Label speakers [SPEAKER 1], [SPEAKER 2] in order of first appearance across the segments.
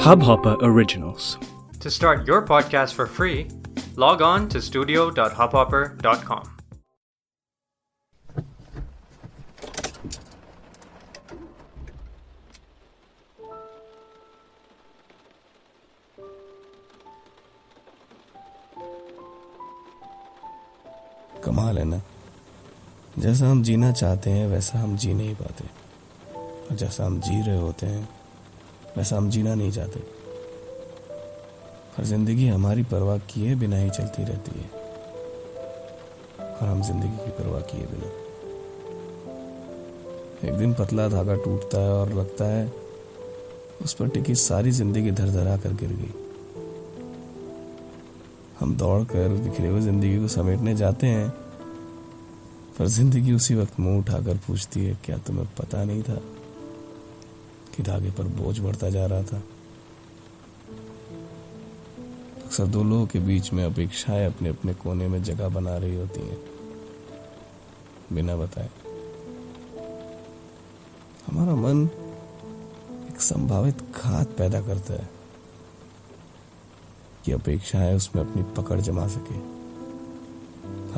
[SPEAKER 1] Hubhopper Originals.
[SPEAKER 2] To start your podcast for free, log on to studio.hubhopper.com.
[SPEAKER 3] कमाल है ना जैसा हम जीना चाहते हैं वैसा हम जी नहीं पाते और जैसा हम जी रहे होते हैं वैसा हम जीना नहीं चाहते। और ज़िंदगी हमारी परवाह किए बिना ही चलती रहती है। और हम ज़िंदगी की परवाह किए बिना। एक दिन पतला धागा टूटता है और लगता है, उस पर टिकी सारी ज़िंदगी धर धरा कर गिर गई। हम दौड़ कर बिखरे हुए ज़िंदगी को समेटने जाते हैं, पर ज़िंदगी उसी वक्त मुँह उठाकर पूछती है, क्या तुम्हें पता नहीं था? कि धागे पर बोझ बढ़ता जा रहा था। अक्सर दो लोगों के बीच में अपेक्षाएँ अपने अपने कोने में जगह बना रही होती हैं। बिना बताए। हमारा मन एक संभावित घात पैदा करता है कि अपेक्षाएँ उसमें अपनी पकड़ जमा सके।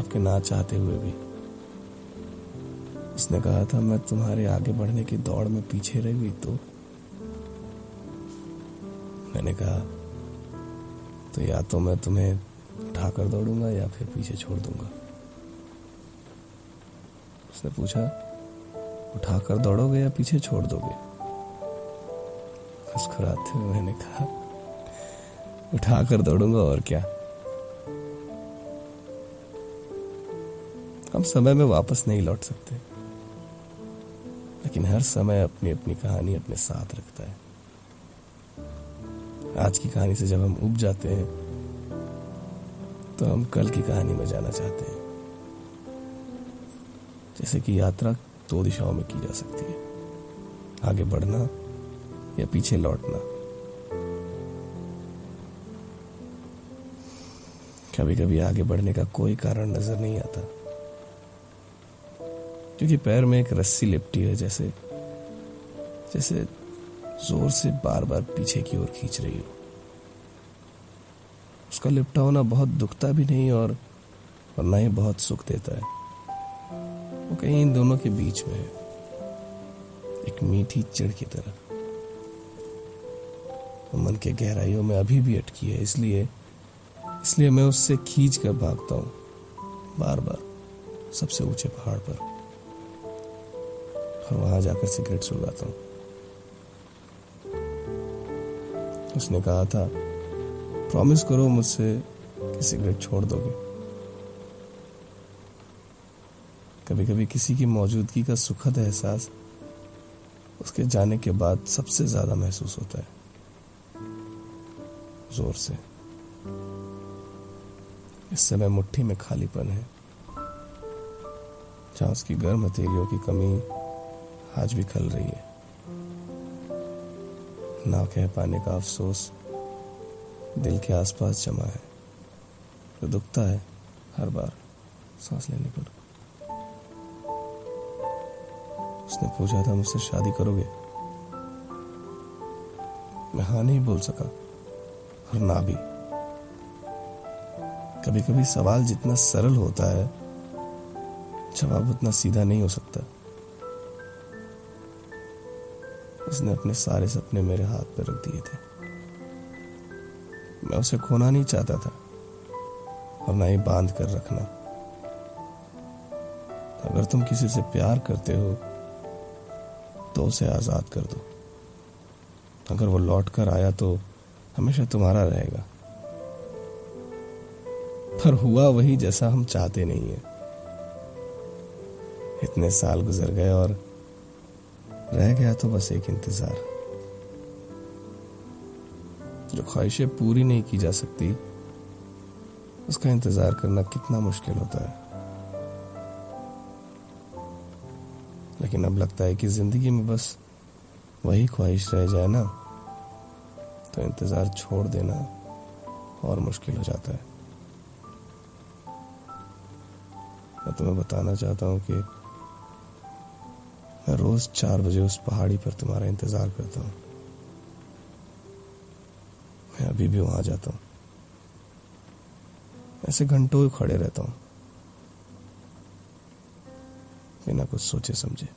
[SPEAKER 3] आपके ना चाहते हुए भी। उसने कहा था, मैं तुम्हारे आगे बढ़ने की दौड़ में पीछे रह गई तो? मैंने कहा तो या तो मैं तुम्हें उठाकर दौड़ूँगा या फिर पीछे छोड़ दूँगा. उसने पूछा, उठाकर दौड़ोगे या पीछे छोड़ दोगे? मुस्कुराते हुए मैंने कहा, उठाकर दौड़ूँगा, और क्या? हम समय में वापस नहीं लौट सकते। लेकिन हर समय अपनी अपनी कहानी अपने साथ रखता है। आज की कहानी से जब हम उब जाते हैं तो हम कल की कहानी में जाना चाहते हैं। जैसे कि यात्रा दो दिशाओं में की जा सकती है। आगे बढ़ना या पीछे लौटना। कभी कभी आगे बढ़ने का कोई कारण नज़र नहीं आता। क्योंकि पैर में एक रस्सी लिपटी है, जैसे जैसे ज़ोर से बार बार पीछे की ओर खींच रही हो। उसका लिपटा होना बहुत दुखता भी नहीं और और ना ही बहुत सुख देता है। वो कहीं इन दोनों के बीच में है। एक मीठी चिड़ की तरह। मन के गहराइयों में अभी भी अटकी है, इसलिए इसलिए मैं उससे खींच कर भागता हूँ बार बार सबसे ऊँचे पहाड़ पर। और वहाँ जाकर सिगरेट सुलगाता हूँ। उसने कहा था प्रॉमिस करो मुझसे कि सिगरेट छोड़ दोगे। कभी कभी किसी की मौजूदगी का सुखद एहसास उसके जाने के बाद सबसे ज़्यादा महसूस होता है। ज़ोर से। इस समय मुट्ठी में खालीपन है। जहाँ उसकी गर्म हथेलियों की कमी आज भी खल रही है। ना कह पाने का अफसोस, दिल के आसपास जमा है। जो दुखता है, हर बार सांस लेने पर। उसने पूछा था, मुझसे शादी करोगे? मैं हाँ नहीं बोल सका, और ना भी। कभी कभी सवाल जितना सरल होता है, जवाब उतना सीधा नहीं हो सकता। उसने अपने सारे सपने मेरे हाथ पर रख दिए थे। मैं उसे खोना नहीं चाहता था, और ना ही बाँध कर रखना। अगर तुम किसी से प्यार करते हो तो उसे आज़ाद कर दो। अगर वो लौट कर आया तो हमेशा तुम्हारा रहेगा। पर हुआ वही जैसा हम चाहते नहीं है। इतने साल गुजर गए और रह गया तो बस एक इंतज़ार। जो ख्वाहिशें पूरी नहीं की जा सकती, उसका इंतज़ार करना कितना मुश्किल होता है। लेकिन अब लगता है कि ज़िंदगी में बस वही ख्वाहिश रह जाए ना तो इंतज़ार छोड़ देना और मुश्किल हो जाता है। मैं तुम्हें बताना चाहता हूँ कि मैं रोज चार बजे उस पहाड़ी पर तुम्हारा इंतज़ार करता हूँ। मैं अभी भी वहाँ जाता हूँ। ऐसे घंटों खड़े रहता हूँ। बिना कुछ सोचे समझे।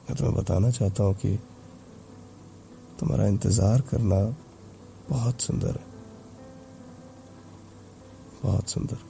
[SPEAKER 3] मैं तुम्हें बताना चाहता हूँ कि तुम्हारा इंतज़ार करना बहुत सुंदर है। बहुत सुंदर।